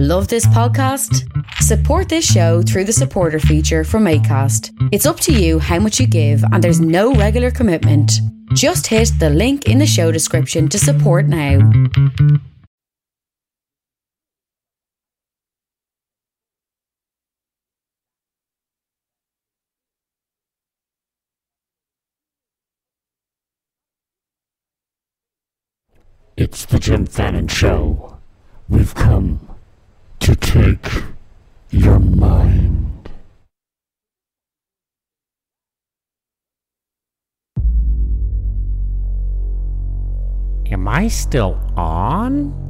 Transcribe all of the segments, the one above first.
Love this podcast? Support this show through the supporter feature from ACAST. It's up to you how much you give, and there's no regular commitment. Just hit the link in the show description to support now. It's the Jim Fannin Show. We've come to take your mind. Am I still on?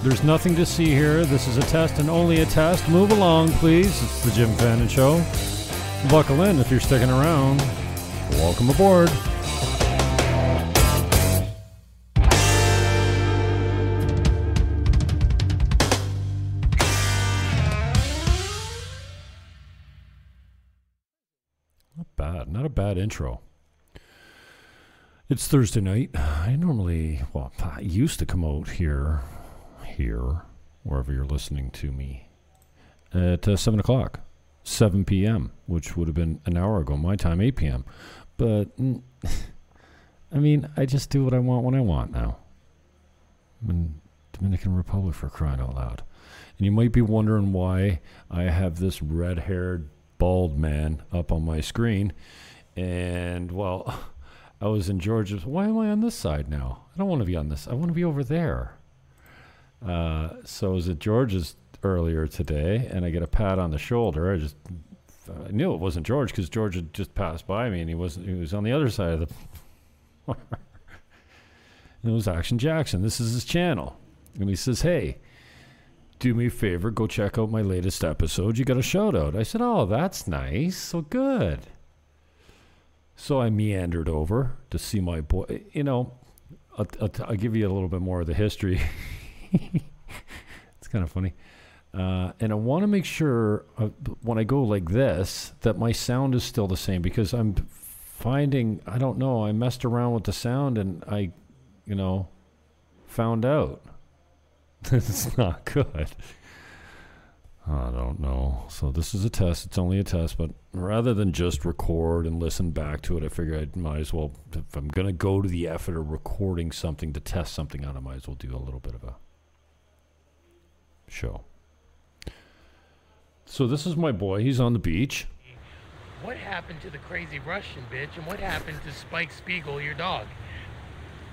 There's nothing to see here. This is a test and only a test. Move along, please. It's the Jim Fannin Show. Buckle in if you're sticking around. Welcome aboard. Not bad. Not a bad intro. It's Thursday night. I normally, well, I used to come out here, here, wherever you're listening to me, at uh, 7 o'clock, 7 p.m., which would have been an hour ago, my time, 8 p.m. But, I mean, I just do what I want when I want now. I'm in Dominican Republic for crying out loud. And you might be wondering why I have this red haired, bald man up on my screen. And, well, I was in Georgia. Why am I on this side now? I don't want to be on this. I want to be over there. Uh, so I was at George's earlier today, and I get a pat on the shoulder. I just I knew it wasn't George because George had just passed by me, and he wasn't. He was on the other side of the. it was Action Jackson. This is his channel, and he says, "Hey." Do me a favor, go check out my latest episode. You got a shout out. I said, Oh, that's nice. So good. So I meandered over to see my boy. You know, I'll, I'll, I'll give you a little bit more of the history. it's kind of funny. Uh, and I want to make sure uh, when I go like this that my sound is still the same because I'm finding, I don't know, I messed around with the sound and I, you know, found out it's not good. I don't know. So this is a test. It's only a test, but rather than just record and listen back to it, I figure I might as well. If I'm gonna go to the effort of recording something to test something out, I might as well do a little bit of a show. So this is my boy. He's on the beach. What happened to the crazy Russian bitch, and what happened to Spike Spiegel, your dog?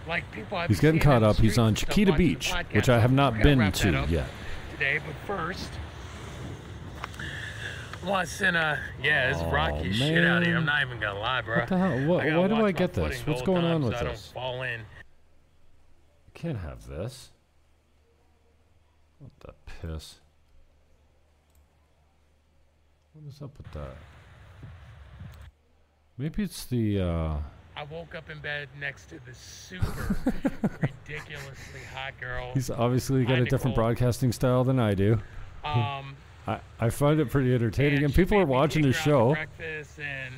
Like people, I've He's getting caught up. He's on Chiquita Beach, which I have not been to yet. today. But first, I want to send a yeah, it's Oh, rocky shit out here. I'm not even gonna lie, bro. What the hell? What- why do I get this? What's going on with so I this? don't fall in. Can't have this. What the piss? What is up with that? Maybe it's the. uh I woke up in bed next to the super ridiculously hot girl. He's obviously got a different Nicole. broadcasting style than I do. Um, I, I find it pretty entertaining, and she people are watching the her out to show. breakfast and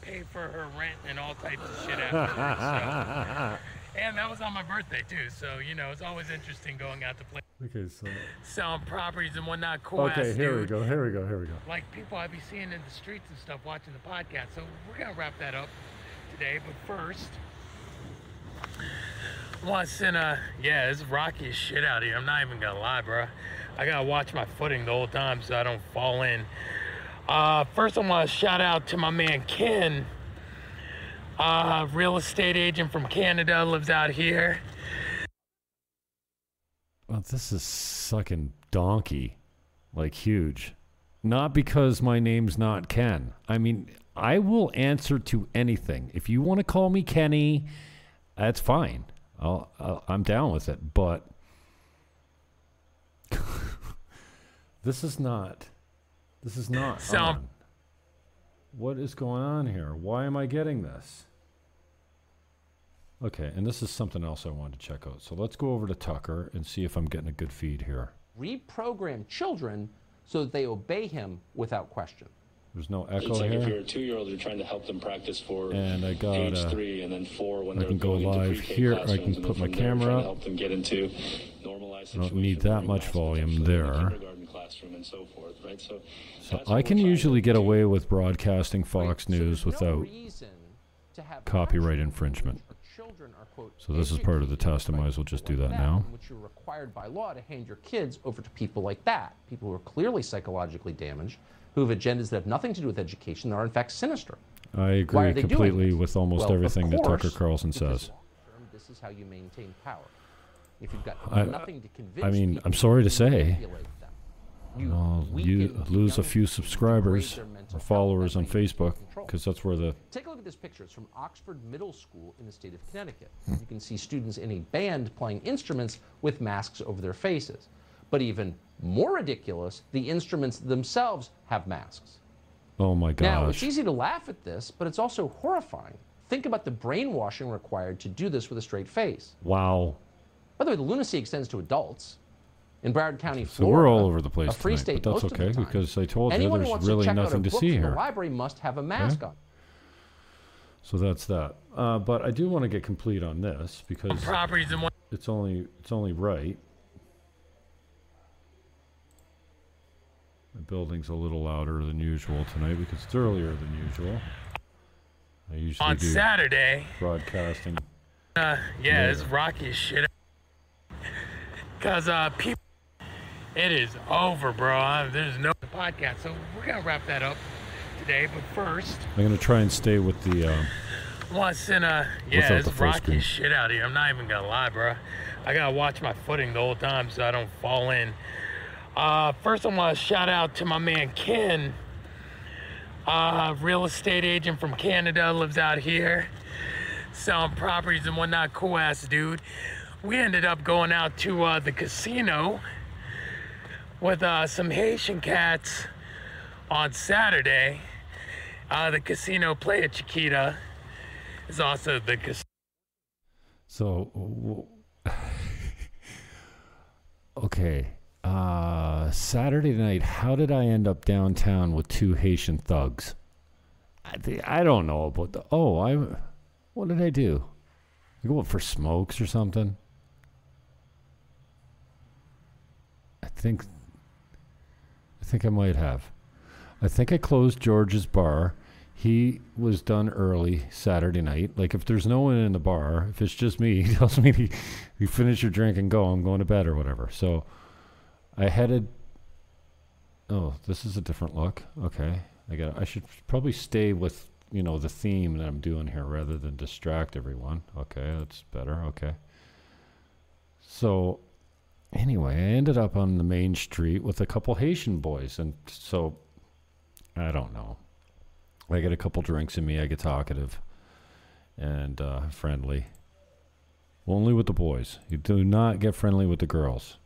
pay for her rent and all types of shit afterwards. And that was on my birthday too, so you know it's always interesting going out to play, okay, so selling properties and whatnot. Cool okay, ass here we go. Here we go. Here we go. Like people I'd be seeing in the streets and stuff watching the podcast. So we're gonna wrap that up today. But first, want to send a yeah, it's rocky as shit out here. I'm not even gonna lie, bro. I gotta watch my footing the whole time so I don't fall in. Uh, first, I want to shout out to my man Ken, uh, real estate agent from Canada, lives out here. Well, this is sucking donkey, like huge. Not because my name's not Ken. I mean, I will answer to anything. If you want to call me Kenny, that's fine. I'll, I'll I'm down with it. But this is not. This is not. So- on. What is going on here? Why am I getting this? Okay, and this is something else I wanted to check out. So let's go over to Tucker and see if I'm getting a good feed here. reprogram children so that they obey him without question. There's no echo It's echo like if you're a two-year-old, you're trying to help them practice for And I got, age uh, three, and then four when I they're can go going into live pre-K here. I can classrooms, and put then my from there, camera trying up. to help them get into normalized I don't situation need that wearing much masks volume eventually in the there. kindergarten classroom and so forth, right? So, So that's I what can we're trying usually to get do. away with broadcasting Right? Fox So News there's no without. reason to have copyright countries infringement. So this is part of the test. I might as well just do that now. which you're required by law to hand your kids over to people like that, people who are clearly psychologically damaged, who have agendas that have nothing to do with education, that are in fact sinister. I agree are they doing completely with almost Well, everything that Tucker Carlson says. long-term, This is how you maintain power. If you've got I- nothing to convince I mean, I'm sorry to say. You I'll lose a few subscribers degrade their mental or followers on way you keep Facebook because that's where the Take a look at this picture. It's from Oxford Middle School in the state of Connecticut. You can see students in a band playing instruments with masks over their faces. But even more ridiculous, the instruments themselves have masks. oh my gosh. Now, it's easy to laugh at this, but it's also horrifying. Think about the brainwashing required to do this with a straight face. Wow. By the way, the lunacy extends to adults. In Broward County, So Florida, we're all over the place a free tonight, state but that's most of the okay time. because I told you Anyone who there's really to check nothing out to a book see here. The library must have a mask on. So that's that. Uh, but I do want to get complete on this because Properties and what? it's only it's only right. The building's a little louder than usual tonight because it's earlier than usual. I usually On do Saturday, broadcasting. uh, yeah, it's rocky as shit. Cause uh, people, it is over, bro. Uh, There's no podcast, so we're gonna wrap that up today. But first, I'm gonna try and stay with the. Uh, I want to send a yeah, it's rocky shit out here. I'm not even gonna lie, bro. I gotta watch my footing the whole time so I don't fall in. Uh, first, I want to shout out to my man Ken, uh, real estate agent from Canada, lives out here, selling properties and whatnot. Cool ass dude. We ended up going out to uh, the casino with uh, some Haitian cats on Saturday. Uh, the casino Playa Chiquita is also the casino. so, okay. Uh, Saturday night, how did I end up downtown with two Haitian thugs? I, thi- I don't know about the. Oh, I. What did I do? I go up for smokes or something. I think. I think I might have. I think I closed George's bar. He was done early Saturday night. Like if there's no one in the bar, if it's just me, he tells me, "You finish your drink and go. I'm going to bed or whatever." So I headed. Oh, this is a different look. Okay, I got. I should probably stay with you know the theme that I'm doing here rather than distract everyone. Okay, that's better. Okay. So anyway, I ended up on the main street with a couple Haitian boys, and so I don't know. I get a couple drinks in me. I get talkative and uh, friendly. Only with the boys. You do not get friendly with the girls.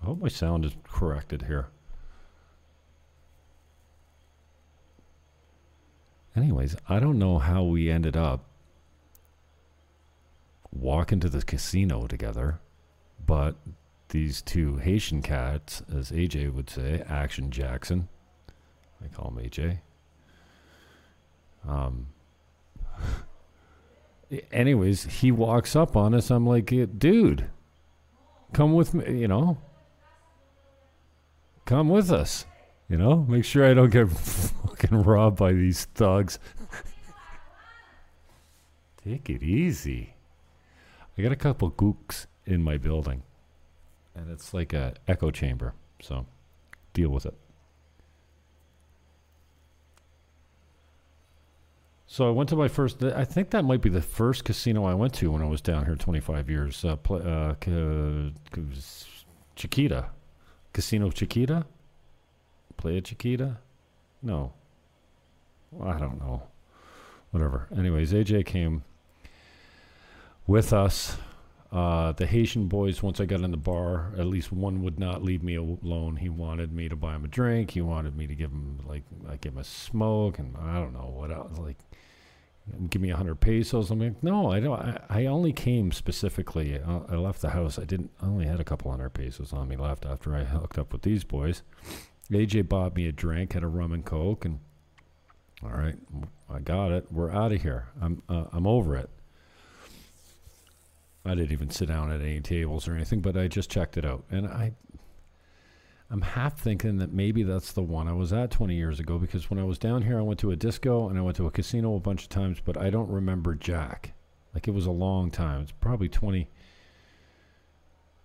I hope my sound is corrected here. Anyways, I don't know how we ended up walking to the casino together, but these two Haitian cats, as AJ would say, Action Jackson. I call him AJ. Um. Anyways, he walks up on us. I'm like, "Eh, dude, come with me. You know, come with us. You know, make sure I don't get fucking robbed by these thugs. Take it easy. I got a couple gooks in my building, and it's like a echo chamber. So, deal with it. So I went to my first. I think that might be the first casino I went to when I was down here 25 years. Uh, pla uh, Chiquita, Casino Chiquita, play Playa Chiquita. No, I don't know. Whatever. Anyways, AJ came with us. Uh, the Haitian boys, once I got in the bar, at least one would not leave me alone. He wanted me to buy him a drink. He wanted me to give him like I give him a smoke, and I don't know what else. Like, give me a hundred pesos. I'm like, no, I don't. I, I only came specifically. Uh, I left the house. I didn't. I only had a couple hundred pesos on me left after I hooked up with these boys. AJ bought me a drink, had a rum and coke, and all right, I got it. We're out of here. I'm uh, I'm over it. I didn't even sit down at any tables or anything, but I just checked it out, and I. I'm half thinking that maybe that's the one I was at 20 years ago because when I was down here, I went to a disco and I went to a casino a bunch of times, but I don't remember Jack. Like it was a long time. It's probably 20.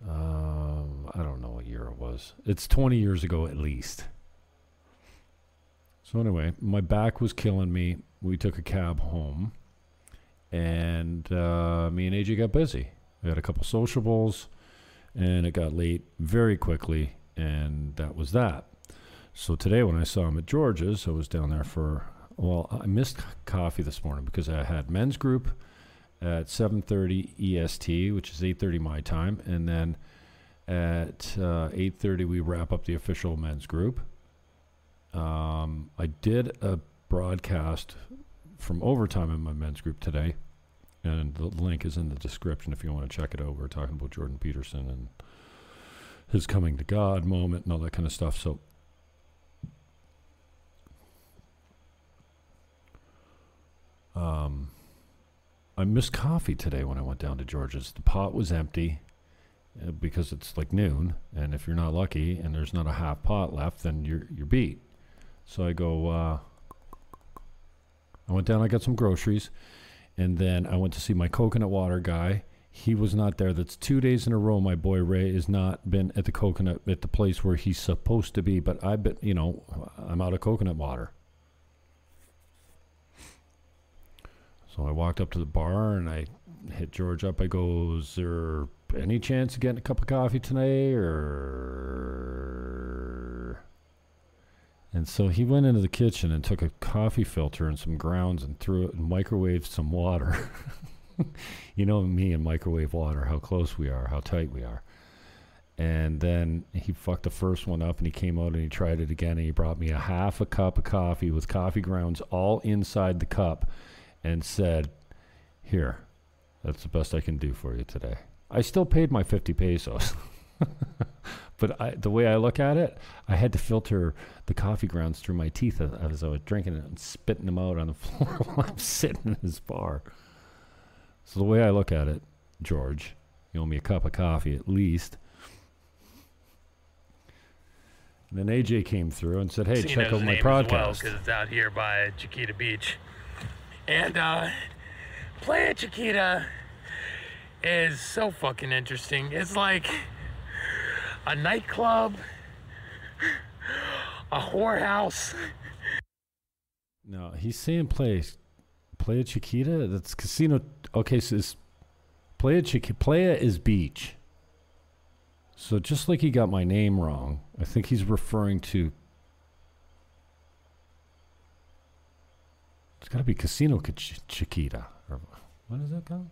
Um, I don't know what year it was. It's 20 years ago at least. So anyway, my back was killing me. We took a cab home, and uh, me and AJ got busy. We had a couple sociables, and it got late very quickly, and that was that. So today, when I saw him at George's, I was down there for. Well, I missed coffee this morning because I had men's group at 7:30 EST, which is 8:30 my time, and then at uh, 8:30 we wrap up the official men's group. Um, I did a broadcast from overtime in my men's group today, and the link is in the description if you want to check it. We're talking about Jordan Peterson and his coming to God moment and all that kind of stuff. So. Um, I missed coffee today when I went down to George's. The pot was empty uh, because it's like noon, and if you're not lucky and there's not a half pot left, then you're you're beat. So I go. Uh, I went down. I got some groceries, and then I went to see my coconut water guy. He was not there. That's two days in a row. My boy Ray has not been at the coconut at the place where he's supposed to be. But I've been, you know, I'm out of coconut water. So I walked up to the bar and I hit George up. I go, "Is there any chance of getting a cup of coffee tonight?" Or and so he went into the kitchen and took a coffee filter and some grounds and threw it and microwaved some water. you know me and microwave water, how close we are, how tight we are. And then he fucked the first one up and he came out and he tried it again and he brought me a half a cup of coffee with coffee grounds all inside the cup and said, Here, that's the best I can do for you today. I still paid my 50 pesos. but I, the way I look at it, I had to filter the coffee grounds through my teeth as, as I was drinking it and spitting them out on the floor while I'm sitting in this bar. So the way I look at it, George, you owe me a cup of coffee at least. And then AJ came through and said, "Hey, check out my podcast." because it's out here by Chiquita Beach, and uh, Playa Chiquita is so fucking interesting. It's like a nightclub, a whorehouse. No, he's saying play, Playa Chiquita. That's casino. Okay, so it's Playa Chiquita. Playa is beach. So just like he got my name wrong, I think he's referring to. It's got to be Casino Ch- Chiquita. Or what is that called?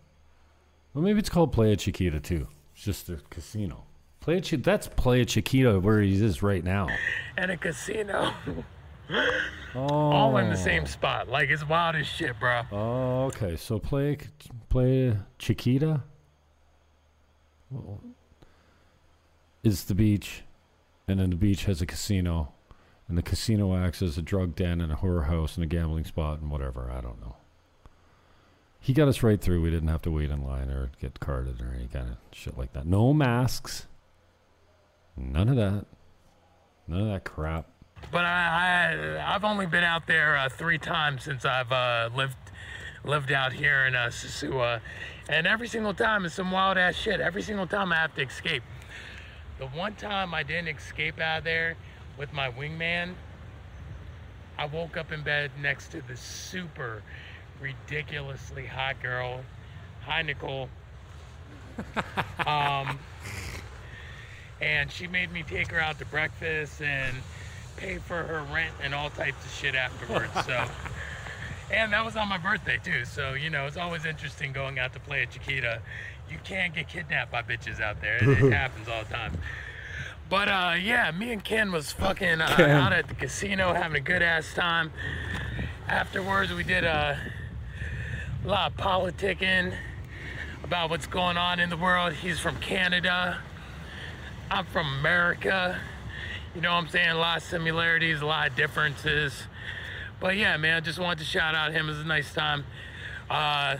Well, maybe it's called Playa Chiquita too. It's just a casino. Playa Chi- That's Playa Chiquita where he is right now. and a casino Oh. all in the oh. same spot. Like it's wild as shit, bro. Oh, okay. So play play Chiquita Well, is the beach, and then the beach has a casino, and the casino acts as a drug den and a horror house and a gambling spot and whatever. I don't know. He got us right through. We didn't have to wait in line or get carded or any kind of shit like that. No masks. None of that. None of that crap. But I, I I've only been out there uh, three times since I've uh, lived lived out here in uh, Sosua, and every single time it's some wild ass shit. Every single time I have to escape. The one time I didn't escape out of there with my wingman, I woke up in bed next to the super ridiculously hot girl. Hi, Nicole. um, and she made me take her out to breakfast and pay for her rent and all types of shit afterwards. So, and that was on my birthday too. So you know, it's always interesting going out to play at Chiquita. You can't get kidnapped by bitches out there. It, it happens all the time. But uh, yeah, me and Ken was fucking uh, Ken. out at the casino having a good ass time. Afterwards, we did uh, a lot of politicking about what's going on in the world. He's from Canada. I'm from America. You know what I'm saying? A lot of similarities, a lot of differences. But yeah, man, I just wanted to shout out him. It was a nice time. Uh,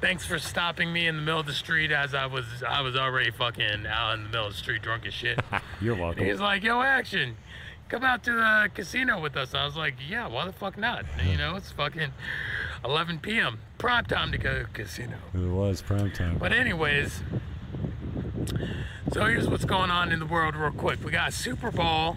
thanks for stopping me in the middle of the street as I was I was already fucking out in the middle of the street drunk as shit. You're welcome. He's like, yo, action. Come out to the casino with us. I was like, yeah, why the fuck not? You know, it's fucking 11 p.m. Prime time to go to the casino. It was prime time. But anyways, so here's what's going on in the world real quick. We got Super Bowl.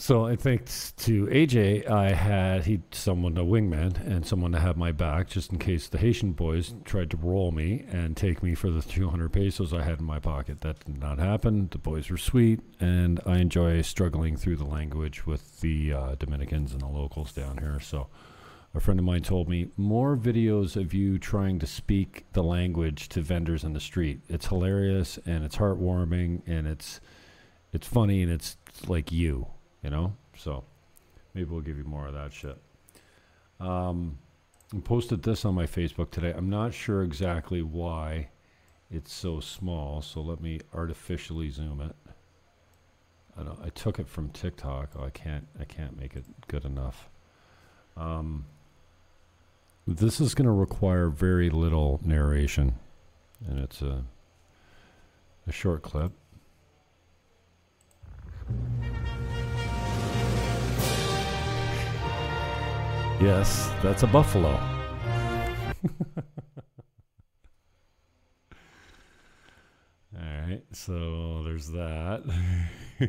So I think to AJ, I had he someone a wingman and someone to have my back just in case the Haitian boys tried to roll me and take me for the 200 pesos I had in my pocket. That did not happen. The boys were sweet, and I enjoy struggling through the language with the uh, Dominicans and the locals down here. So a friend of mine told me more videos of you trying to speak the language to vendors in the street. It's hilarious and it's heartwarming and it's it's funny and it's like you, you know. So maybe we'll give you more of that shit. Um, I posted this on my Facebook today. I'm not sure exactly why it's so small, so let me artificially zoom it. I I took it from TikTok. Oh, I can't I can't make it good enough. Um, this is going to require very little narration, and it's a a short clip. Yes, that's a buffalo. All right, so there's that.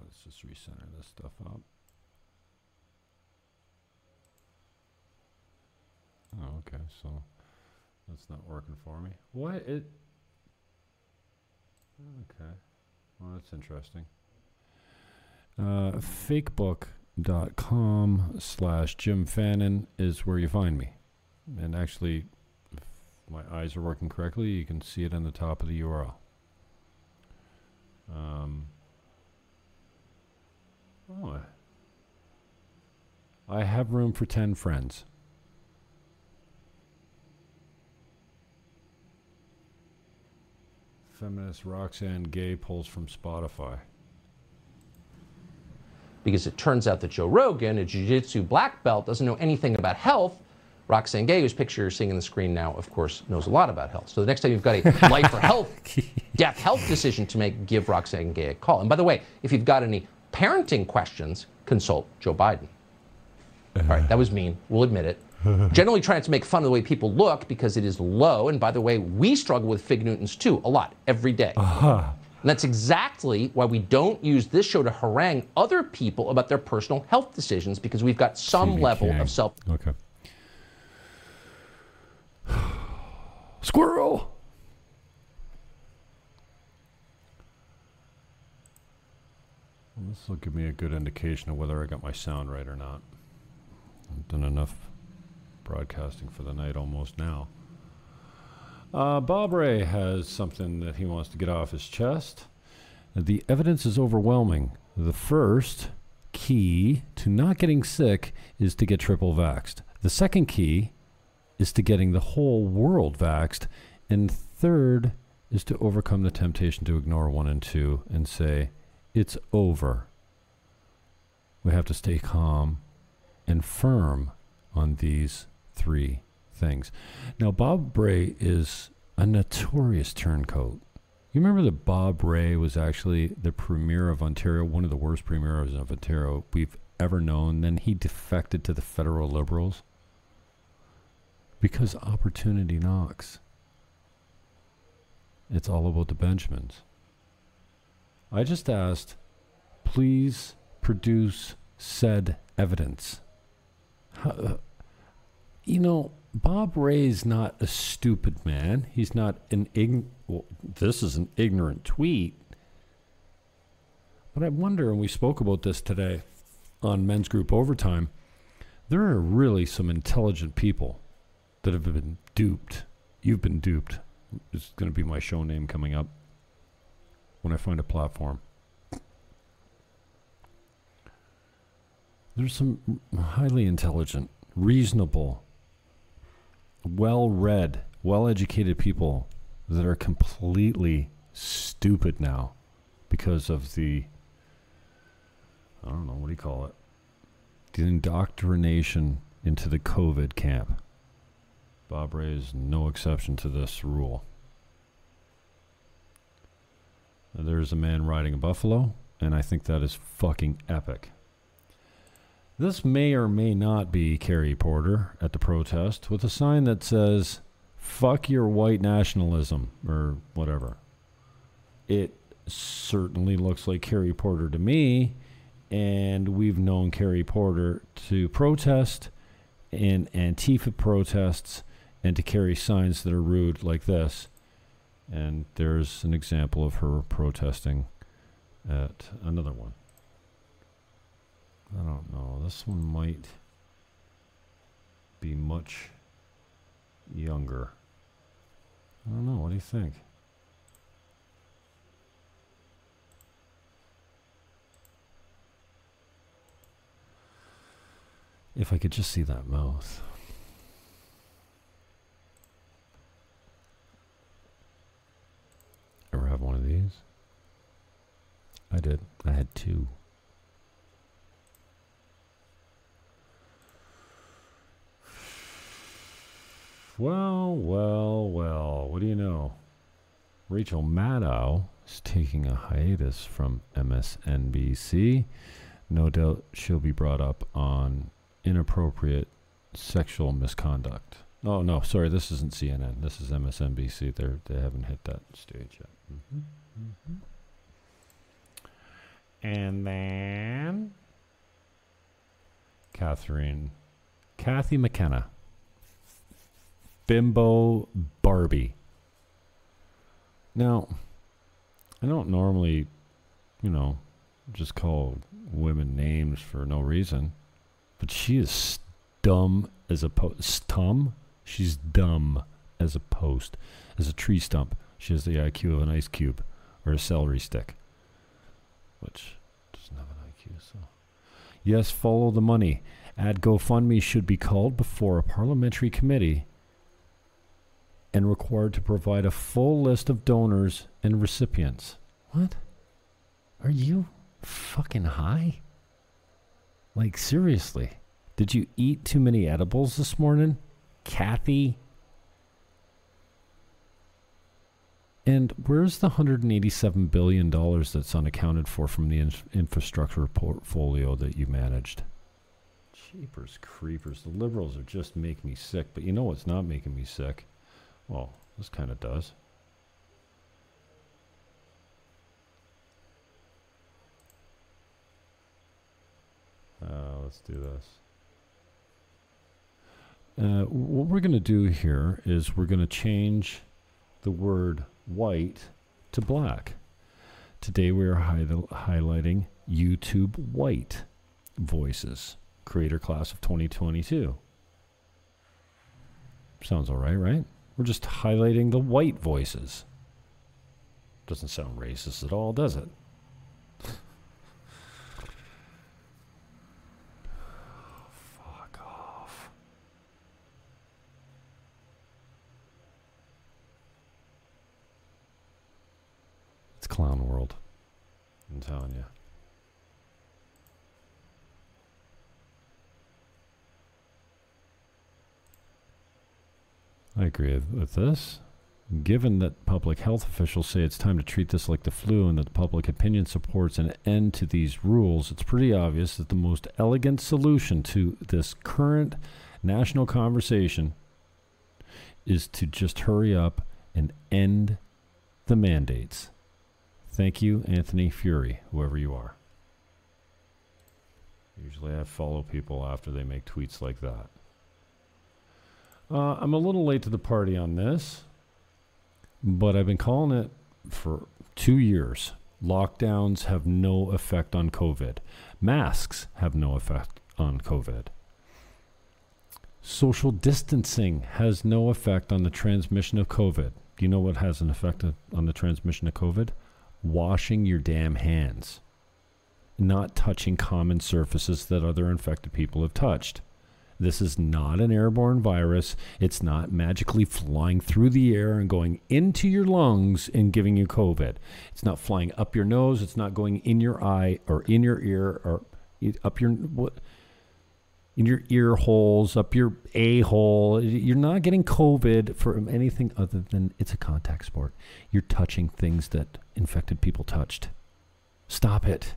Let's just recenter this stuff up. Oh, okay, so that's not working for me. What it? Okay, well that's interesting. Uh, fakebook.com slash Jim Fannin is where you find me. And actually, if my eyes are working correctly, you can see it on the top of the URL. Um, oh, I have room for 10 friends. Feminist Roxane Gay pulls from Spotify. because it turns out that Joe Rogan, a jiu-jitsu black belt, doesn't know anything about health. Roxane Gay, whose picture you're seeing on the screen now, of course, knows a lot about health. So the next time you've got a life or health, death health decision to make, give Roxane Gay a call. And by the way, if you've got any parenting questions, consult Joe Biden. Uh-huh. All right, that was mean. We'll admit it. Generally trying to make fun of the way people look because it is low. And by the way, we struggle with Fig Newtons too, a lot, every day. Uh-huh. And that's exactly why we don't use this show to harangue other people about their personal health decisions because we've got some level of self Okay. Squirrel. This will give me a good indication of whether I got my sound right or not. I've done enough broadcasting for the night almost now. Uh, Bob Rae has something that he wants to get off his chest. The evidence is overwhelming. The first key to not getting sick is to get triple vaxxed. The second key is to getting the whole world vaxxed. And third is to overcome the temptation to ignore one and two and say, it's over. We have to stay calm and firm on these three things. Now, Bob Rae is a notorious turncoat. You remember that Bob Rae was actually the premier of Ontario, one of the worst premiers of Ontario we've ever known. Then he defected to the federal liberals because opportunity knocks. It's all about the Benjamins. I just asked, please, produce said evidence. How, uh, you know, Bob Rae's not a stupid man. He's not an ign. Well, this is an ignorant tweet. But I wonder, and we spoke about this today on Men's Group Overtime, there are really some intelligent people that have been duped. You've been duped. It's going to be my show name coming up when I find a platform. There's some highly intelligent, reasonable, well read, well educated people that are completely stupid now because of the, I don't know, what do you call it? The indoctrination into the COVID camp. Bob Rae is no exception to this rule. There's a man riding a buffalo, and I think that is fucking epic. This may or may not be Kerry Porter at the protest with a sign that says, fuck your white nationalism, or whatever. It certainly looks like Kerry Porter to me, and we've known Kerry Porter to protest in Antifa protests and to carry signs that are rude like this. And there's an example of her protesting at another one. I don't know. This one might be much younger. I don't know. What do you think? If I could just see that mouth. Ever have one of these? I did. I had two. Well, well, well. What do you know? Rachel Maddow is taking a hiatus from MSNBC. No doubt she'll be brought up on inappropriate sexual misconduct. Oh no, sorry, this isn't CNN. This is MSNBC. They're they haven't hit that stage yet. Mm-hmm. Mm-hmm. And then Catherine, Kathy McKenna, Bimbo Barbie. Now, I don't normally, you know, just call women names for no reason, but she is dumb as a post. Stum? She's dumb as a post, as a tree stump. She has the IQ of an ice cube or a celery stick, which doesn't have an IQ. So, yes, follow the money. Ad GoFundMe should be called before a parliamentary committee and required to provide a full list of donors and recipients. What? Are you fucking high? Like, seriously. Did you eat too many edibles this morning? Kathy? And where's the $187 billion that's unaccounted for from the in- infrastructure portfolio that you managed? Cheapers creepers. The liberals are just making me sick. But you know what's not making me sick? Well, this kind of does. Uh, let's do this. Uh, what we're going to do here is we're going to change the word white to black. Today we are hi- highlighting YouTube white voices, creator class of 2022. Sounds all right, right? We're just highlighting the white voices. Doesn't sound racist at all, does it? Fuck off. It's clown world. I'm telling you. I agree with this. Given that public health officials say it's time to treat this like the flu and that public opinion supports an end to these rules, it's pretty obvious that the most elegant solution to this current national conversation is to just hurry up and end the mandates. Thank you, Anthony Furey, whoever you are. Usually I follow people after they make tweets like that. Uh, I'm a little late to the party on this, but I've been calling it for two years. Lockdowns have no effect on COVID. Masks have no effect on COVID. Social distancing has no effect on the transmission of COVID. Do you know what has an effect on the transmission of COVID? Washing your damn hands, not touching common surfaces that other infected people have touched. This is not an airborne virus. It's not magically flying through the air and going into your lungs and giving you COVID. It's not flying up your nose. It's not going in your eye or in your ear or up your what in your ear holes, up your a hole. You're not getting COVID from anything other than it's a contact sport. You're touching things that infected people touched. Stop it.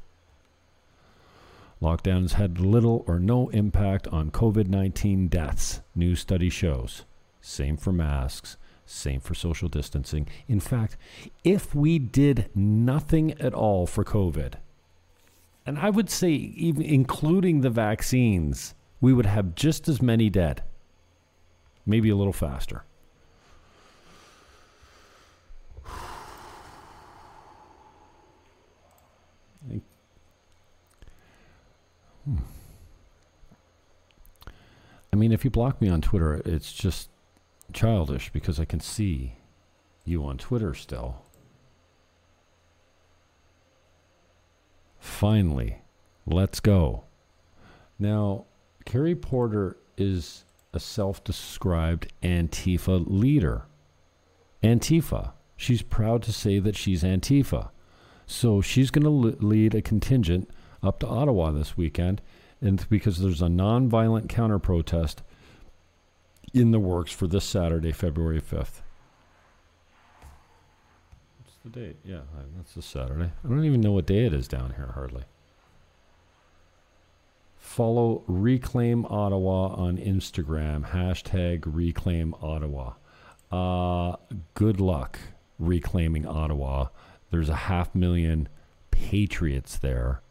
Lockdowns had little or no impact on COVID 19 deaths, new study shows. Same for masks, same for social distancing. In fact, if we did nothing at all for COVID, and I would say, even including the vaccines, we would have just as many dead, maybe a little faster. Hmm. I mean, if you block me on Twitter, it's just childish because I can see you on Twitter still. Finally, let's go. Now, Kerry Porter is a self described Antifa leader. Antifa. She's proud to say that she's Antifa. So she's going to lead a contingent up to Ottawa this weekend, and because there's a nonviolent counter protest in the works for this Saturday, February 5th. What's the date? Yeah, that's this Saturday. I don't even know what day it is down here, hardly. Follow Reclaim Ottawa on Instagram, hashtag Reclaim Ottawa. Uh, good luck reclaiming Ottawa. There's a half million patriots there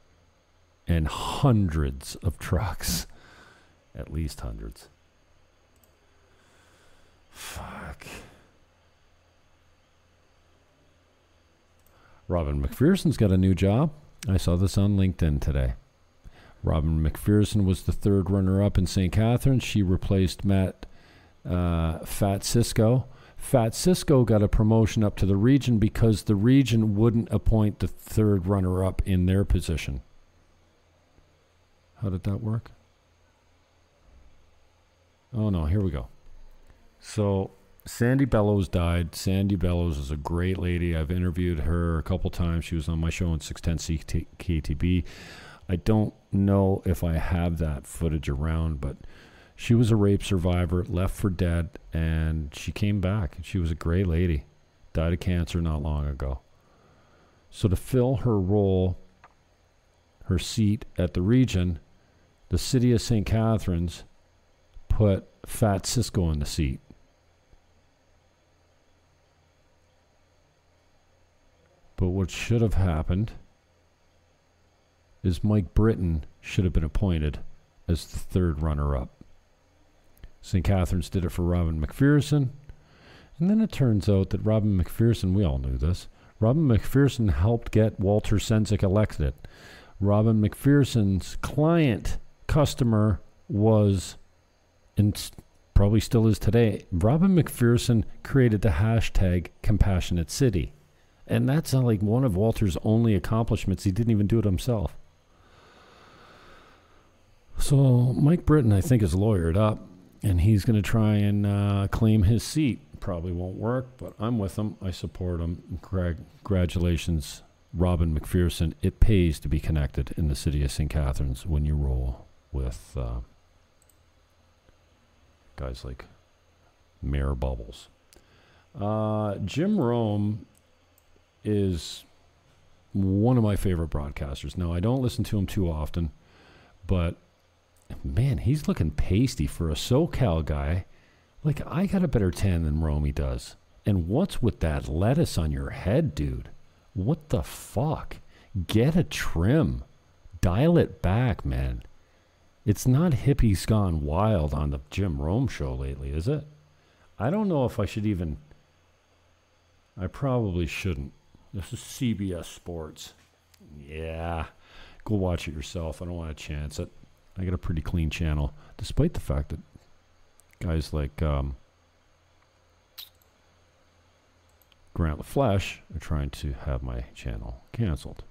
and hundreds of trucks. At least hundreds. Fuck. Robin McPherson's got a new job. I saw this on LinkedIn today. Robin McPherson was the third runner up in St. Catharines. She replaced Matt uh, Fat Siscoe. Fat Siscoe got a promotion up to the region because the region wouldn't appoint the third runner up in their position. How did that work? Oh no, here we go. So Sandie Bellows died. Sandie Bellows is a great lady. I've interviewed her a couple times. She was on my show on 610 KTB. I don't know if I have that footage around, but she was a rape survivor, left for dead, and she came back. She was a great lady. Died of cancer not long ago. So to fill her role, her seat at the region, the city of St. Catharines put Fat Siscoe in the seat. But what should have happened is Mike Britton should have been appointed as the third runner up. St. Catharines did it for Robin McPherson. And then it turns out that Robin McPherson, we all knew this, Robin McPherson helped get Walter Sendzik elected. Robin McPherson's client customer was, and probably still is today, Robin McPherson created the hashtag compassionate city. And that's like one of Walter's only accomplishments. He didn't even do it himself. So Mike Britton, I think, is lawyered up, and he's going to try and uh, claim his seat. Probably won't work, but I'm with him. I support him. Congratulations, Robin McPherson. It pays to be connected in the city of St. Catharines when you roll with uh, guys like Mayor Bubbles. Uh, Jim Rome is one of my favorite broadcasters. Now, I don't listen to him too often, but man, he's looking pasty for a SoCal guy. Like, I got a better tan than Romy does. And what's with that lettuce on your head, dude? What the fuck? Get a trim. Dial it back, man. It's not hippies gone wild on the Jim Rome show lately, is it? I don't know if I should even. I probably shouldn't. This is CBS Sports. Yeah. Go watch it yourself. I don't want to chance it. I got a pretty clean channel, despite the fact that guys like um, Grant LaFleche are trying to have my channel canceled.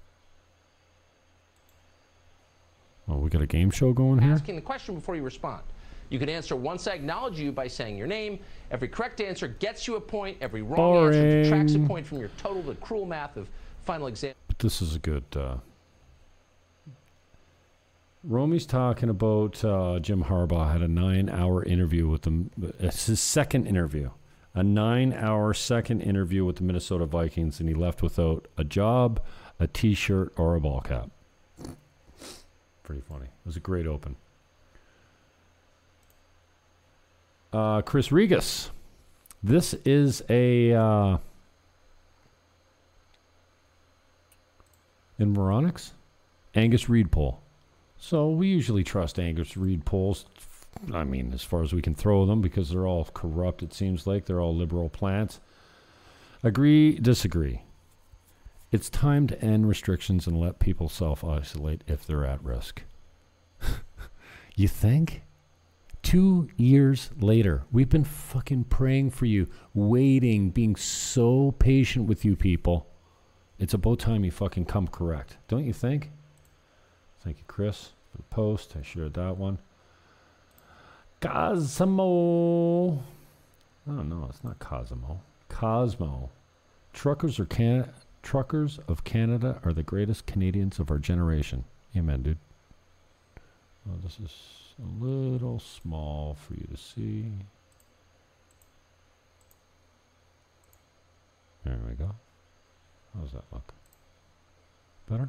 Oh, we got a game show going here? asking the question before you respond. You can answer once I acknowledge you by saying your name. Every correct answer gets you a point. Every wrong answer detracts a point from your total. The cruel math of final exam. But this is a good. Uh, Romy's talking about uh, Jim Harbaugh had a nine-hour interview with him. It's his second interview, a nine-hour second interview with the Minnesota Vikings, and he left without a job, a T-shirt, or a ball cap. Pretty funny. It was a great open. Uh, Chris Regas. This is a. Uh, in Moronics, Angus Reid poll. So we usually trust Angus Reid polls. I mean, as far as we can throw them, because they're all corrupt. It seems like they're all liberal plants. Agree, disagree. It's time to end restrictions and let people self isolate if they're at risk. you think? Two years later, we've been fucking praying for you, waiting, being so patient with you people. It's about time you fucking come correct, don't you think? Thank you, Chris, for the post. I shared that one. Cosmo. Oh no, it's not Cosmo. Cosmo. Truckers are can truckers of Canada are the greatest Canadians of our generation. Amen, dude. Oh, this is a little small for you to see. There we go. How does that look? Better?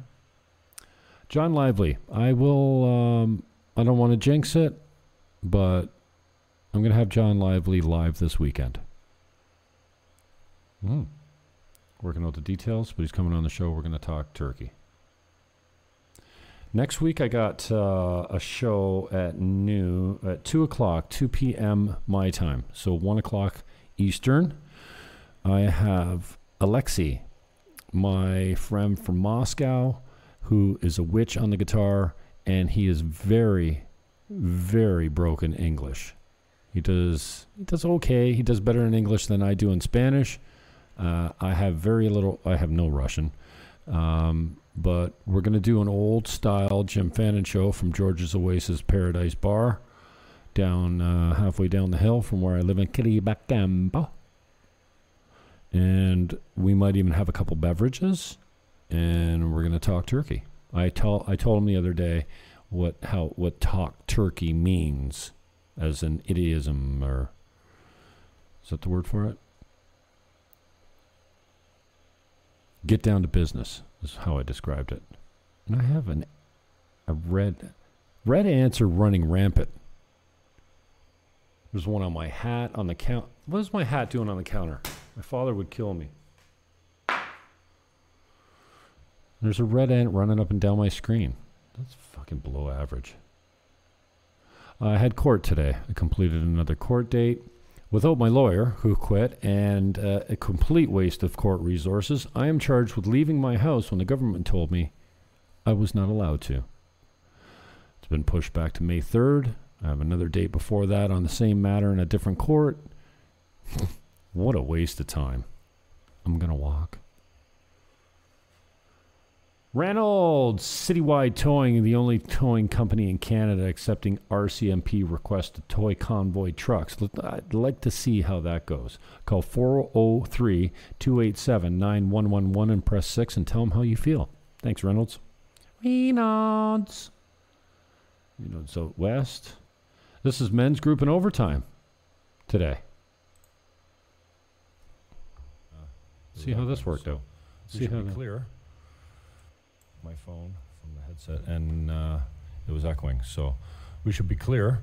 John Lively. I will, um, I don't want to jinx it, but I'm going to have John Lively live this weekend. Mm. Working out the details, but he's coming on the show. We're going to talk turkey. Next week, I got uh, a show at noon, at 2 o'clock, 2 p.m. my time. So 1 o'clock Eastern. I have Alexi, my friend from Moscow, who is a witch on the guitar, and he is very, very broken English. He does he does okay. He does better in English than I do in Spanish. Uh, I have very little. I have no Russian, um, but we're gonna do an old style Jim Fannin show from George's Oasis Paradise Bar, down uh, halfway down the hill from where I live in Kiribacamba and we might even have a couple beverages, and we're going to talk turkey. I tell I told him the other day what how what talk turkey means as an idiom or is that the word for it? Get down to business is how I described it. And I have an a red red ants are running rampant. There's one on my hat on the count. What is my hat doing on the counter? My father would kill me. There's a red ant running up and down my screen. That's fucking below average. I had court today. I completed another court date without my lawyer, who quit, and uh, a complete waste of court resources. I am charged with leaving my house when the government told me I was not allowed to. It's been pushed back to May 3rd. I have another date before that on the same matter in a different court. what a waste of time. I'm going to walk. Reynolds Citywide Towing, the only towing company in Canada accepting RCMP requests to tow convoy trucks. I'd like to see how that goes. Call 403 287 9111 and press 6 and tell them how you feel. Thanks, Reynolds. Reynolds. Reynolds out west. This is men's group in overtime today. See how this worked out. See how clear. My phone from the headset, and uh, it was echoing. So we should be clear.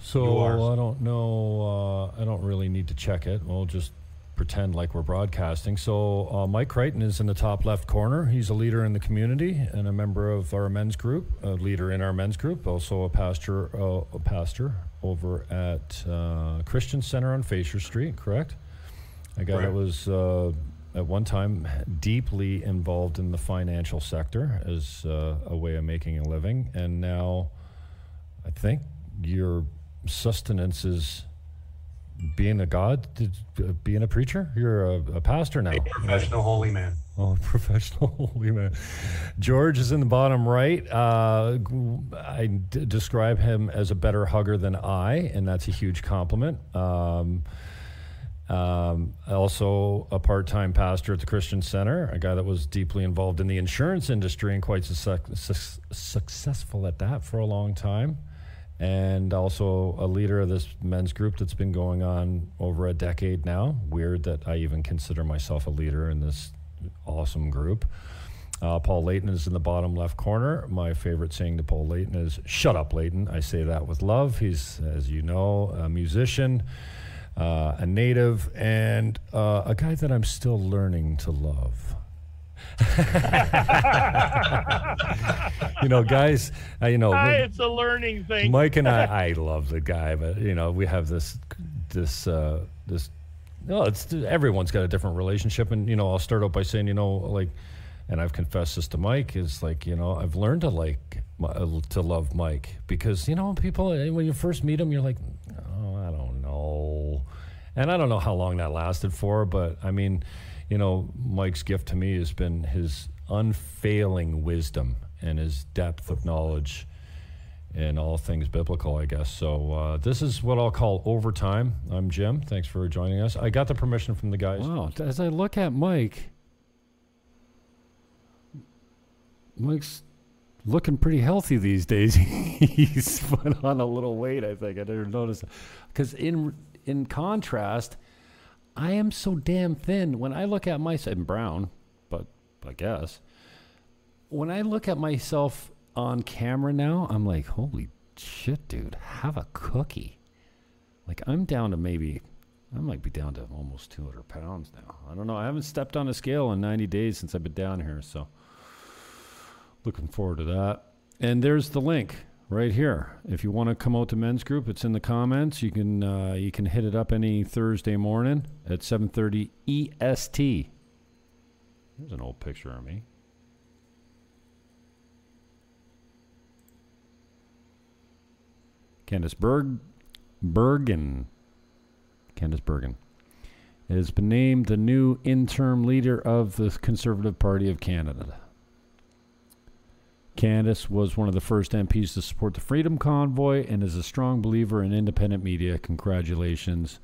So I don't know. Uh, I don't really need to check it. We'll just pretend like we're broadcasting. So uh, Mike Crichton is in the top left corner. He's a leader in the community and a member of our men's group, a leader in our men's group, also a pastor, uh, a pastor over at uh, Christian Center on Fasher Street. Correct? A guy that Correct. was uh, at one time deeply involved in the financial sector as uh, a way of making a living, and now I think your sustenance is being a god, being a preacher. You're a, a pastor now. Professional holy man. Oh, professional holy man. George is in the bottom right. Uh, I d- describe him as a better hugger than I, and that's a huge compliment. Um, um, also, a part time pastor at the Christian Center, a guy that was deeply involved in the insurance industry and quite suc- suc- successful at that for a long time. And also a leader of this men's group that's been going on over a decade now. Weird that I even consider myself a leader in this awesome group. Uh, Paul Layton is in the bottom left corner. My favorite saying to Paul Layton is, Shut up, Layton. I say that with love. He's, as you know, a musician, uh, a native, and uh, a guy that I'm still learning to love. you know, guys, uh, you know, it's a learning thing. Mike and I, I love the guy, but you know, we have this, this, uh, this. No, it's everyone's got a different relationship, and you know, I'll start out by saying, you know, like, and I've confessed this to Mike, is like, you know, I've learned to like my- uh, to love Mike because you know, people uh, when you first meet him, you're like, oh, I don't know, and I don't know how long that lasted for, but I mean, you know, Mike's gift to me has been his unfailing wisdom and his depth of knowledge in all things biblical, I guess. So uh, this is what I'll call overtime. I'm Jim. Thanks for joining us. I got the permission from the guys. Wow. As I look at Mike, Mike's looking pretty healthy these days. He's put on a little weight, I think. I didn't notice. Because in in contrast, I am so damn thin. When I look at myself, I'm brown, but I guess. When I look at myself on camera now, I'm like, holy shit, dude, have a cookie. Like, I'm down to maybe, I might be down to almost 200 pounds now. I don't know. I haven't stepped on a scale in 90 days since I've been down here, so looking forward to that. And there's the link right here. If you want to come out to men's group, it's in the comments. You can uh, you can hit it up any Thursday morning at 7:30 EST. There's an old picture of me. Candice Berg, Bergen, Candice Bergen, has been named the new interim leader of the Conservative Party of Canada. Candice was one of the first MPs to support the Freedom Convoy and is a strong believer in independent media. Congratulations.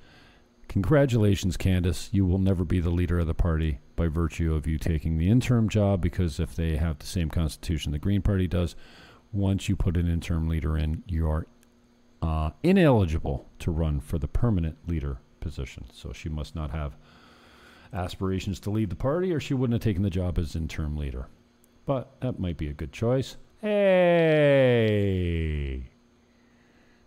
Congratulations, Candice. You will never be the leader of the party by virtue of you taking the interim job because if they have the same constitution the Green Party does, once you put an interim leader in, you are uh, ineligible to run for the permanent leader position. So she must not have aspirations to lead the party or she wouldn't have taken the job as interim leader. But that might be a good choice. Hey!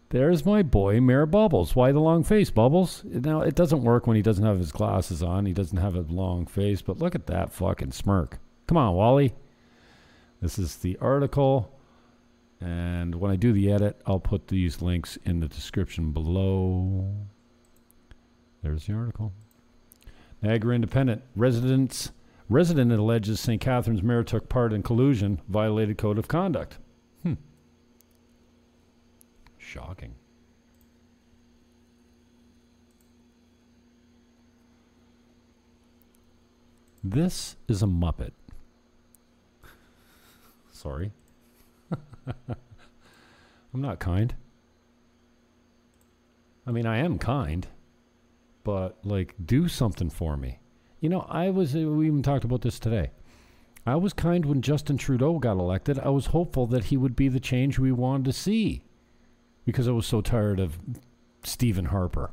There's my boy, Mayor Bubbles. Why the long face, Bubbles? Now, it doesn't work when he doesn't have his glasses on. He doesn't have a long face, but look at that fucking smirk. Come on, Wally. This is the article. And when I do the edit, I'll put these links in the description below. There's the article. Niagara Independent residents resident alleges St. Catharines mayor took part in collusion, violated code of conduct. Hmm. Shocking. This is a Muppet. Sorry. I'm not kind. I mean, I am kind, but like, do something for me. You know, I was, uh, we even talked about this today. I was kind when Justin Trudeau got elected. I was hopeful that he would be the change we wanted to see because I was so tired of Stephen Harper.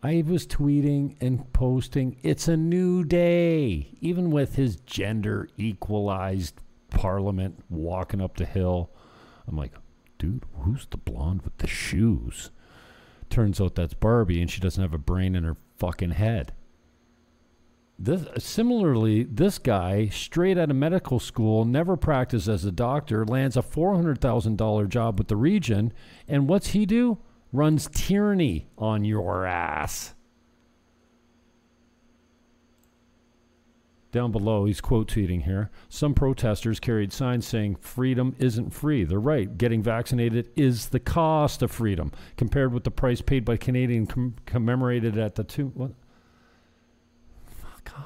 I was tweeting and posting, it's a new day, even with his gender equalized parliament walking up the hill. I'm like, dude, who's the blonde with the shoes? Turns out that's Barbie, and she doesn't have a brain in her fucking head. This similarly, this guy, straight out of medical school, never practiced as a doctor, lands a four hundred thousand dollar job with the region, and what's he do? Runs tyranny on your ass. Down below, he's quote tweeting here. Some protesters carried signs saying freedom isn't free. They're right. Getting vaccinated is the cost of freedom compared with the price paid by Canadian com- commemorated at the two.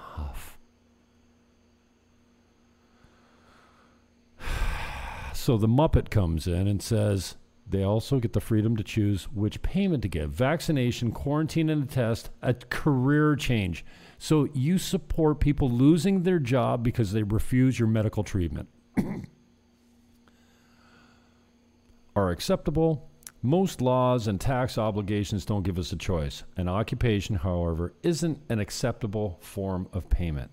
So the Muppet comes in and says they also get the freedom to choose which payment to give vaccination, quarantine, and a test, a career change. So you support people losing their job because they refuse your medical treatment. Are acceptable. Most laws and tax obligations don't give us a choice. An occupation, however, isn't an acceptable form of payment.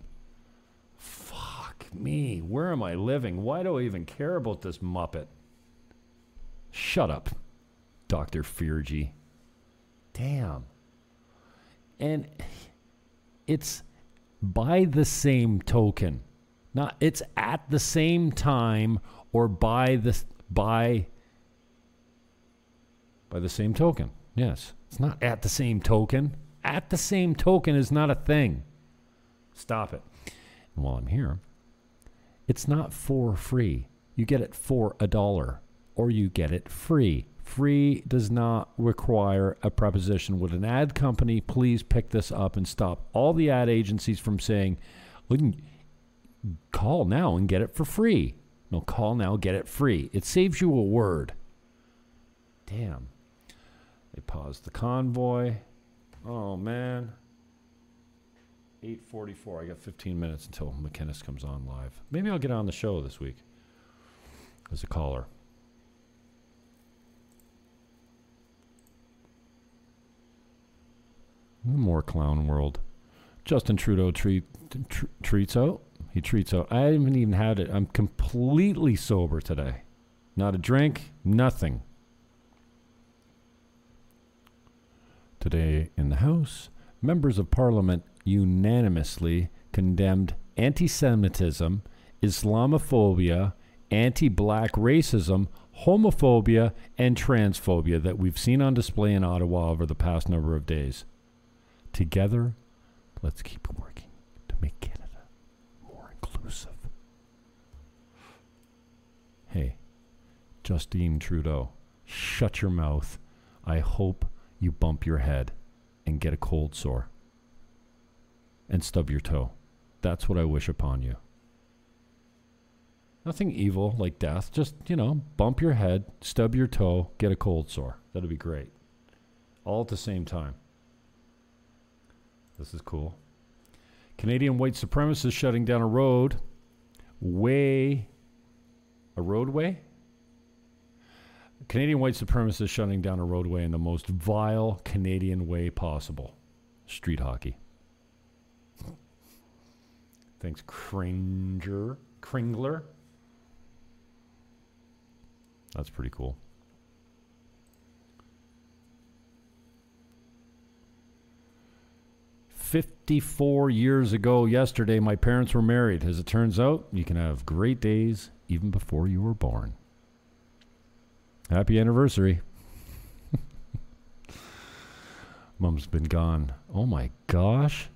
Fuck me. Where am I living? Why do I even care about this Muppet? Shut up, Dr. Feargy. Damn. And it's by the same token. Not it's at the same time or by the by by the same token. Yes. It's not at the same token. At the same token is not a thing. Stop it. And while I'm here, it's not for free. You get it for a dollar or you get it free. Free does not require a preposition. Would an ad company please pick this up and stop all the ad agencies from saying, "We can call now and get it for free? No, call now, get it free. It saves you a word. Damn. They paused the convoy. Oh, man. 844. I got 15 minutes until McInnes comes on live. Maybe I'll get on the show this week as a caller. More clown world. Justin Trudeau treat, tr- treats out. He treats out. I haven't even had it. I'm completely sober today. Not a drink, nothing. Today in the House, members of Parliament unanimously condemned anti Semitism, Islamophobia, anti black racism, homophobia, and transphobia that we've seen on display in Ottawa over the past number of days. Together, let's keep working to make Canada more inclusive. Hey, Justine Trudeau, shut your mouth. I hope you bump your head and get a cold sore and stub your toe. That's what I wish upon you. Nothing evil like death. Just, you know, bump your head, stub your toe, get a cold sore. That'd be great. All at the same time. This is cool. Canadian white supremacists shutting down a road. Way. A roadway? Canadian white supremacists shutting down a roadway in the most vile Canadian way possible. Street hockey. Thanks, Cringer. Kringler. That's pretty cool. Fifty-four years ago yesterday, my parents were married. As it turns out, you can have great days even before you were born. Happy anniversary. Mom's been gone. Oh my gosh.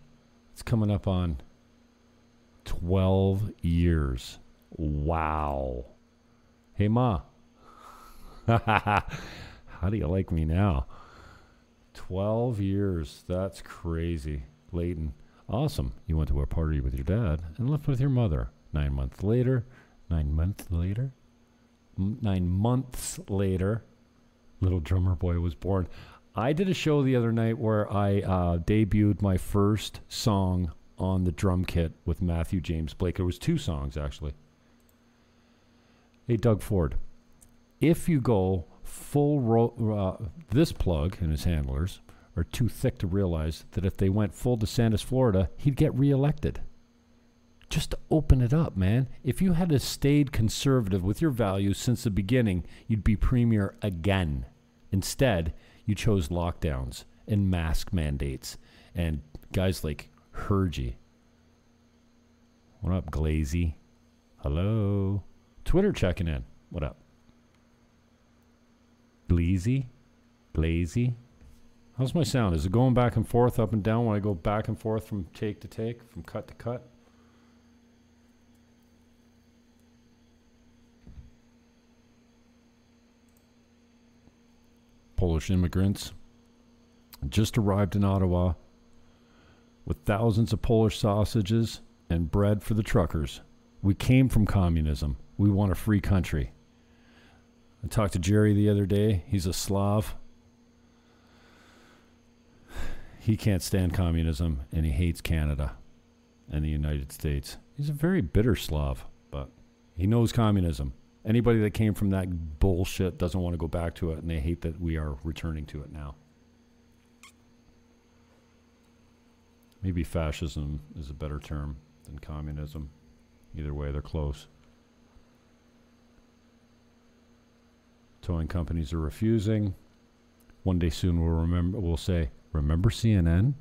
It's coming up on 12 years. Wow. Hey, Ma. How do you like me now? 12 years. That's crazy. Leighton. Awesome. You went to a party with your dad and left with your mother. Nine months later. Nine months later. Nine months later. Little drummer boy was born. I did a show the other night where I uh, debuted my first song on the drum kit with Matthew James Blake. It was two songs, actually. Hey, Doug Ford. If you go full, ro- uh, this plug and his handlers are too thick to realize that if they went full DeSantis, Florida, he'd get reelected. Just open it up, man. If you had stayed conservative with your values since the beginning, you'd be premier again. Instead, you chose lockdowns and mask mandates and guys like Hirji. What up, Glazy? Hello. Twitter checking in. What up? Glazy? Glazy? How's my sound? Is it going back and forth, up and down when I go back and forth from take to take, from cut to cut? Polish immigrants just arrived in Ottawa with thousands of Polish sausages and bread for the truckers. We came from communism. We want a free country. I talked to Jerry the other day. He's a Slav. He can't stand communism and he hates Canada and the United States. He's a very bitter Slav, but he knows communism. Anybody that came from that bullshit doesn't want to go back to it and they hate that we are returning to it now. Maybe fascism is a better term than communism. Either way, they're close. Towing companies are refusing. One day soon, we'll remember. We'll say, "Remember CNN?"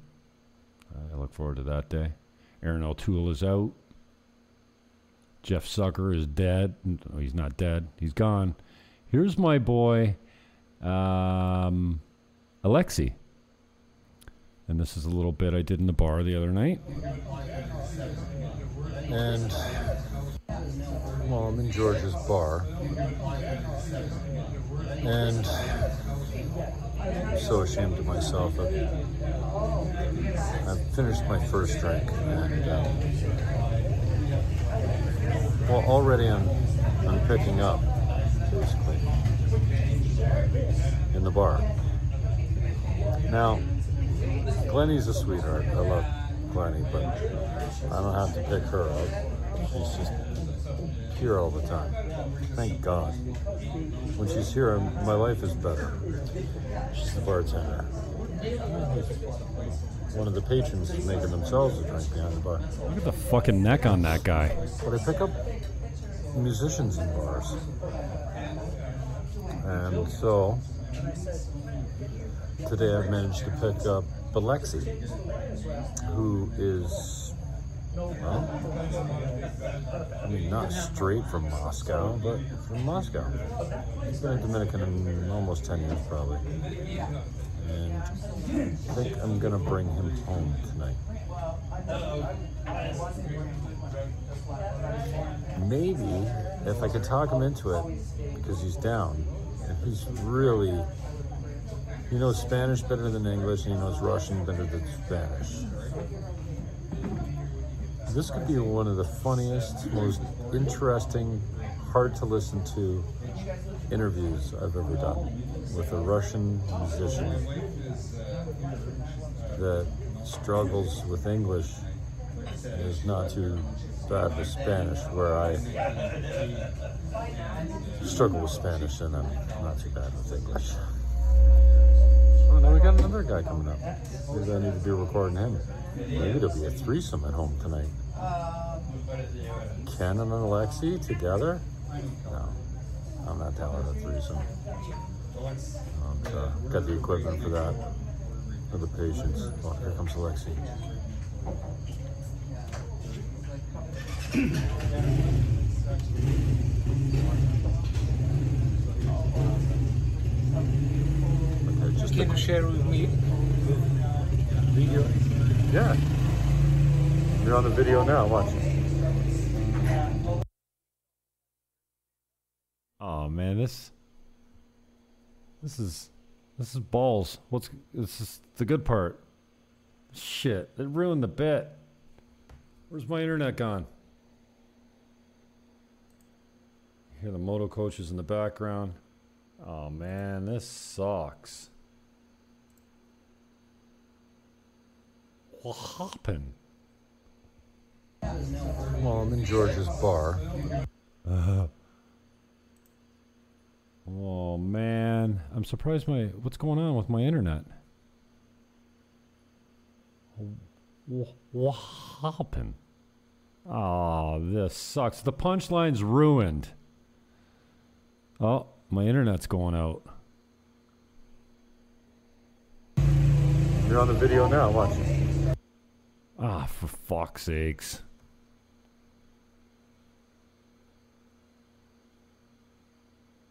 I look forward to that day. Erin O'Toole is out. Jeff Zucker is dead. No, he's not dead. He's gone. Here's my boy, um, Alexi. And this is a little bit I did in the bar the other night. And, well, I'm in George's bar. And I'm so ashamed of myself. I've, I've finished my first drink. And, um, well, already I'm, I'm picking up, basically, in the bar. Now, Glenny's a sweetheart. I love Glenny, but I don't have to pick her up. She's just here all the time. Thank God. When she's here, my life is better. She's the bartender. One of the patrons is making themselves a drink behind the bar. Look at the fucking neck on that guy. But I pick up musicians in bars. And so, today I've managed to pick up Alexi, who is, well, I mean, not straight from Moscow, but from Moscow. He's been a Dominican in almost 10 years, probably. And I think I'm to bring him home tonight. Maybe if I could talk him into it, because he's down, and he's really he knows Spanish better than English, and he knows Russian better than Spanish. This could be one of the funniest, most interesting, hard to listen to interviews I've ever done with a Russian musician that struggles with English and is not too bad with Spanish, where I struggle with Spanish and I'm not too bad with English. Oh, now we got another guy coming up. Maybe I need to be recording him. Maybe it'll be a threesome at home tonight. Ken and Alexi together? No, I'm not telling a threesome. Um, so got the equipment for that, for the patients. Oh, here comes Alexi. Okay, just Can you share with me? video. Yeah. You're on the video now. Watch. Oh man, this this is this is balls. What's this is the good part. Shit, it ruined the bit. Where's my internet gone? Hear the moto coaches in the background. Oh man, this sucks. What happened? Well, I'm in George's bar. Uh, oh man, I'm surprised my what's going on with my internet. Wh- What happened? Oh, this sucks. The punchline's ruined. Oh, my internet's going out. You're on the video now. Watch. Ah, for fuck's sakes.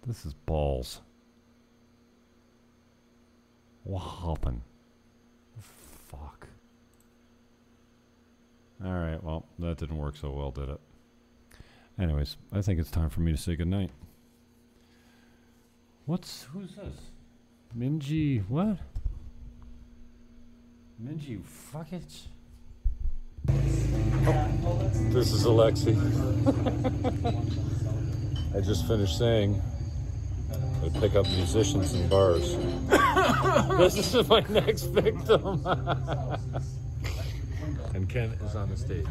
This is balls. What happened? Fuck. All right, well, that didn't work so well, did it? Anyways, I think it's time for me to say goodnight. What's who's this? Minji what? Minji fuck it. This is Alexi. I just finished saying I pick up musicians in bars. this is my next victim. and Ken is on the stage.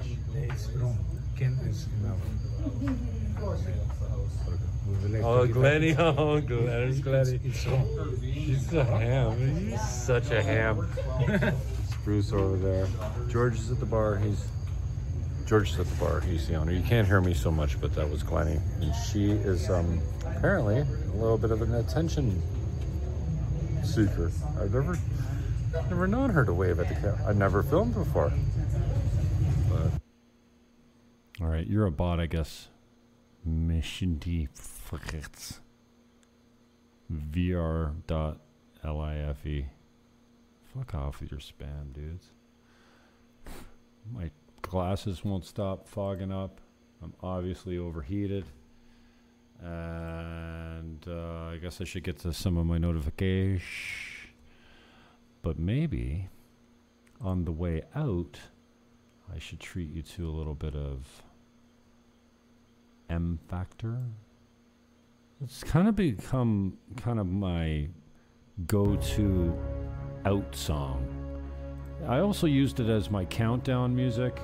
Ken is Oh, Glenny, oh, there's Glenny. It's wrong. He's a ham. He's such a ham. it's Bruce over there. George is at the bar. He's George is at the bar. He's the owner. You can't hear me so much, but that was Glenny, and she is um, apparently a little bit of an attention seeker. I've never never known her to wave at the camera. I've never filmed before. But all right, you're a bot, I guess. Mission D Fritz. VR.life. Fuck off with your spam, dudes. My glasses won't stop fogging up. I'm obviously overheated. And uh, I guess I should get to some of my notifications. But maybe on the way out, I should treat you to a little bit of M Factor. It's kind of become kind of my go to out song. I also used it as my countdown music.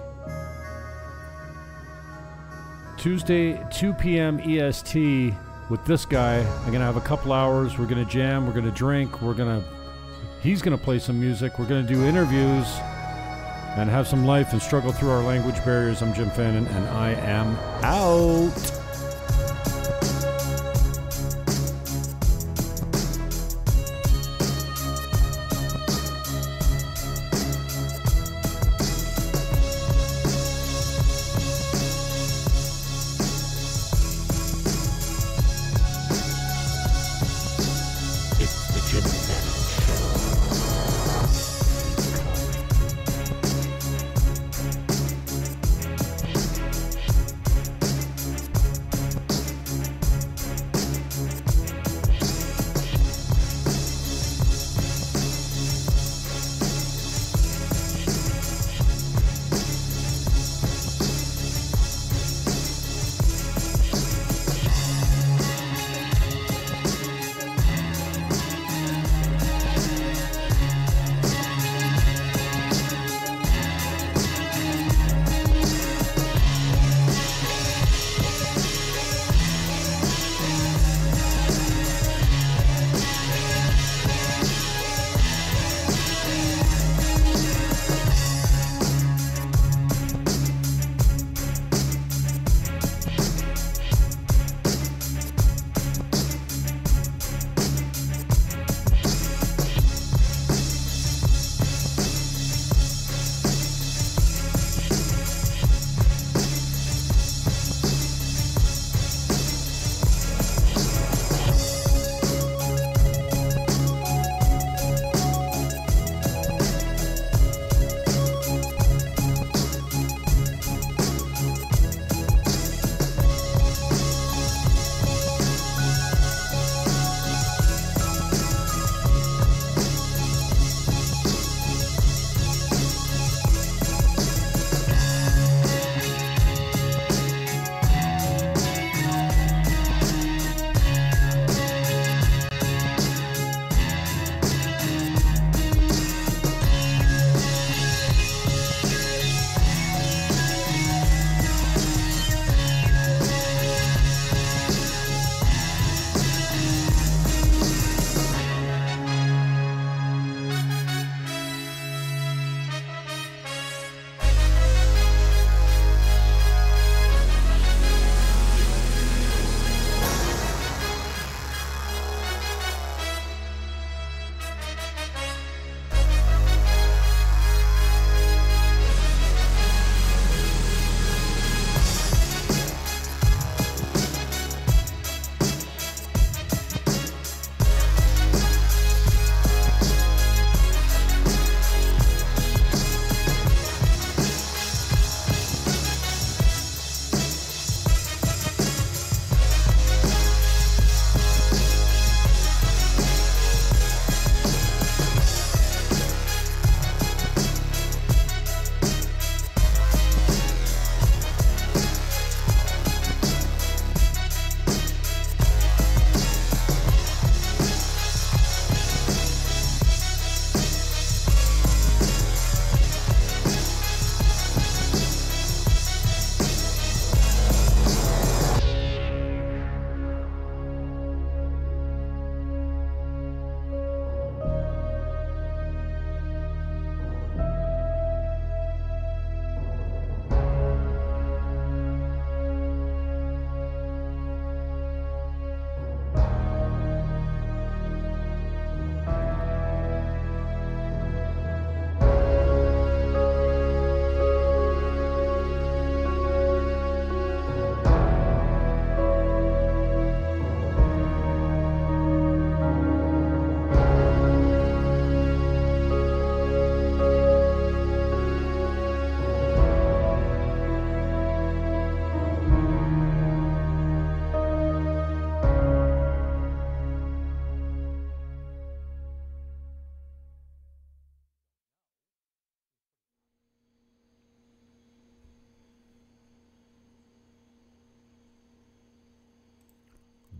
Tuesday, 2 p.m. EST with this guy. I'm going to have a couple hours. We're going to jam. We're going to drink. We're going to. He's going to play some music. We're going to do interviews and have some life and struggle through our language barriers. I'm Jim Fannin, and I am out.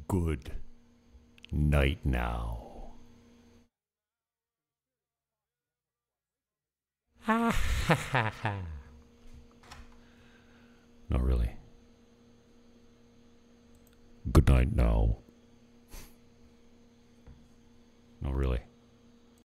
good night now. Ha ha ha. Not really. Good night now. Not really.